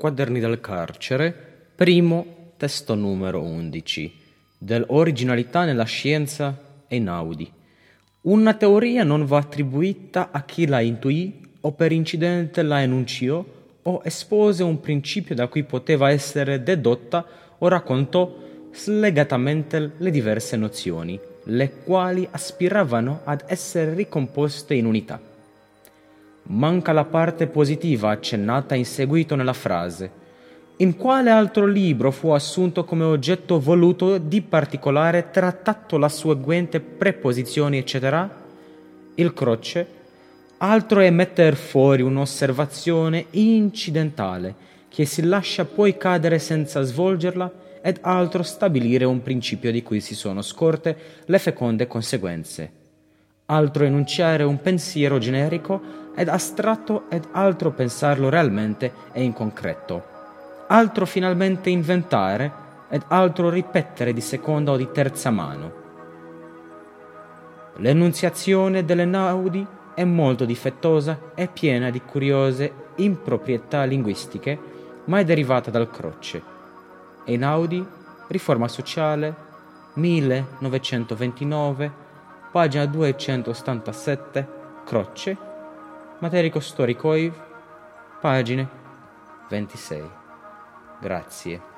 Quaderni del carcere, primo testo numero 11, dell'originalità nella scienza Einaudi. Una teoria non va attribuita a chi la intuì o per incidente la enunciò o espose un principio da cui poteva essere dedotta o raccontò slegatamente le diverse nozioni, le quali aspiravano ad essere ricomposte in unità. Manca la parte positiva accennata in seguito nella frase. In quale altro libro fu assunto come oggetto voluto di particolare trattato la seguente preposizione, eccetera? Il croce. Altro è metter fuori un'osservazione incidentale che si lascia poi cadere senza svolgerla ed altro stabilire un principio di cui si sono scorte le feconde conseguenze. Altro enunciare un pensiero generico ed astratto ed altro pensarlo realmente e in concreto. Altro finalmente inventare ed altro ripetere di seconda o di terza mano. L'enunziazione delle naudi è molto difettosa e piena di curiose improprietà linguistiche, ma è derivata dal croce. Einaudi, Riforma sociale, 1929, pagina 277, croce, Materico Storicoiv, pagine 26. Grazie.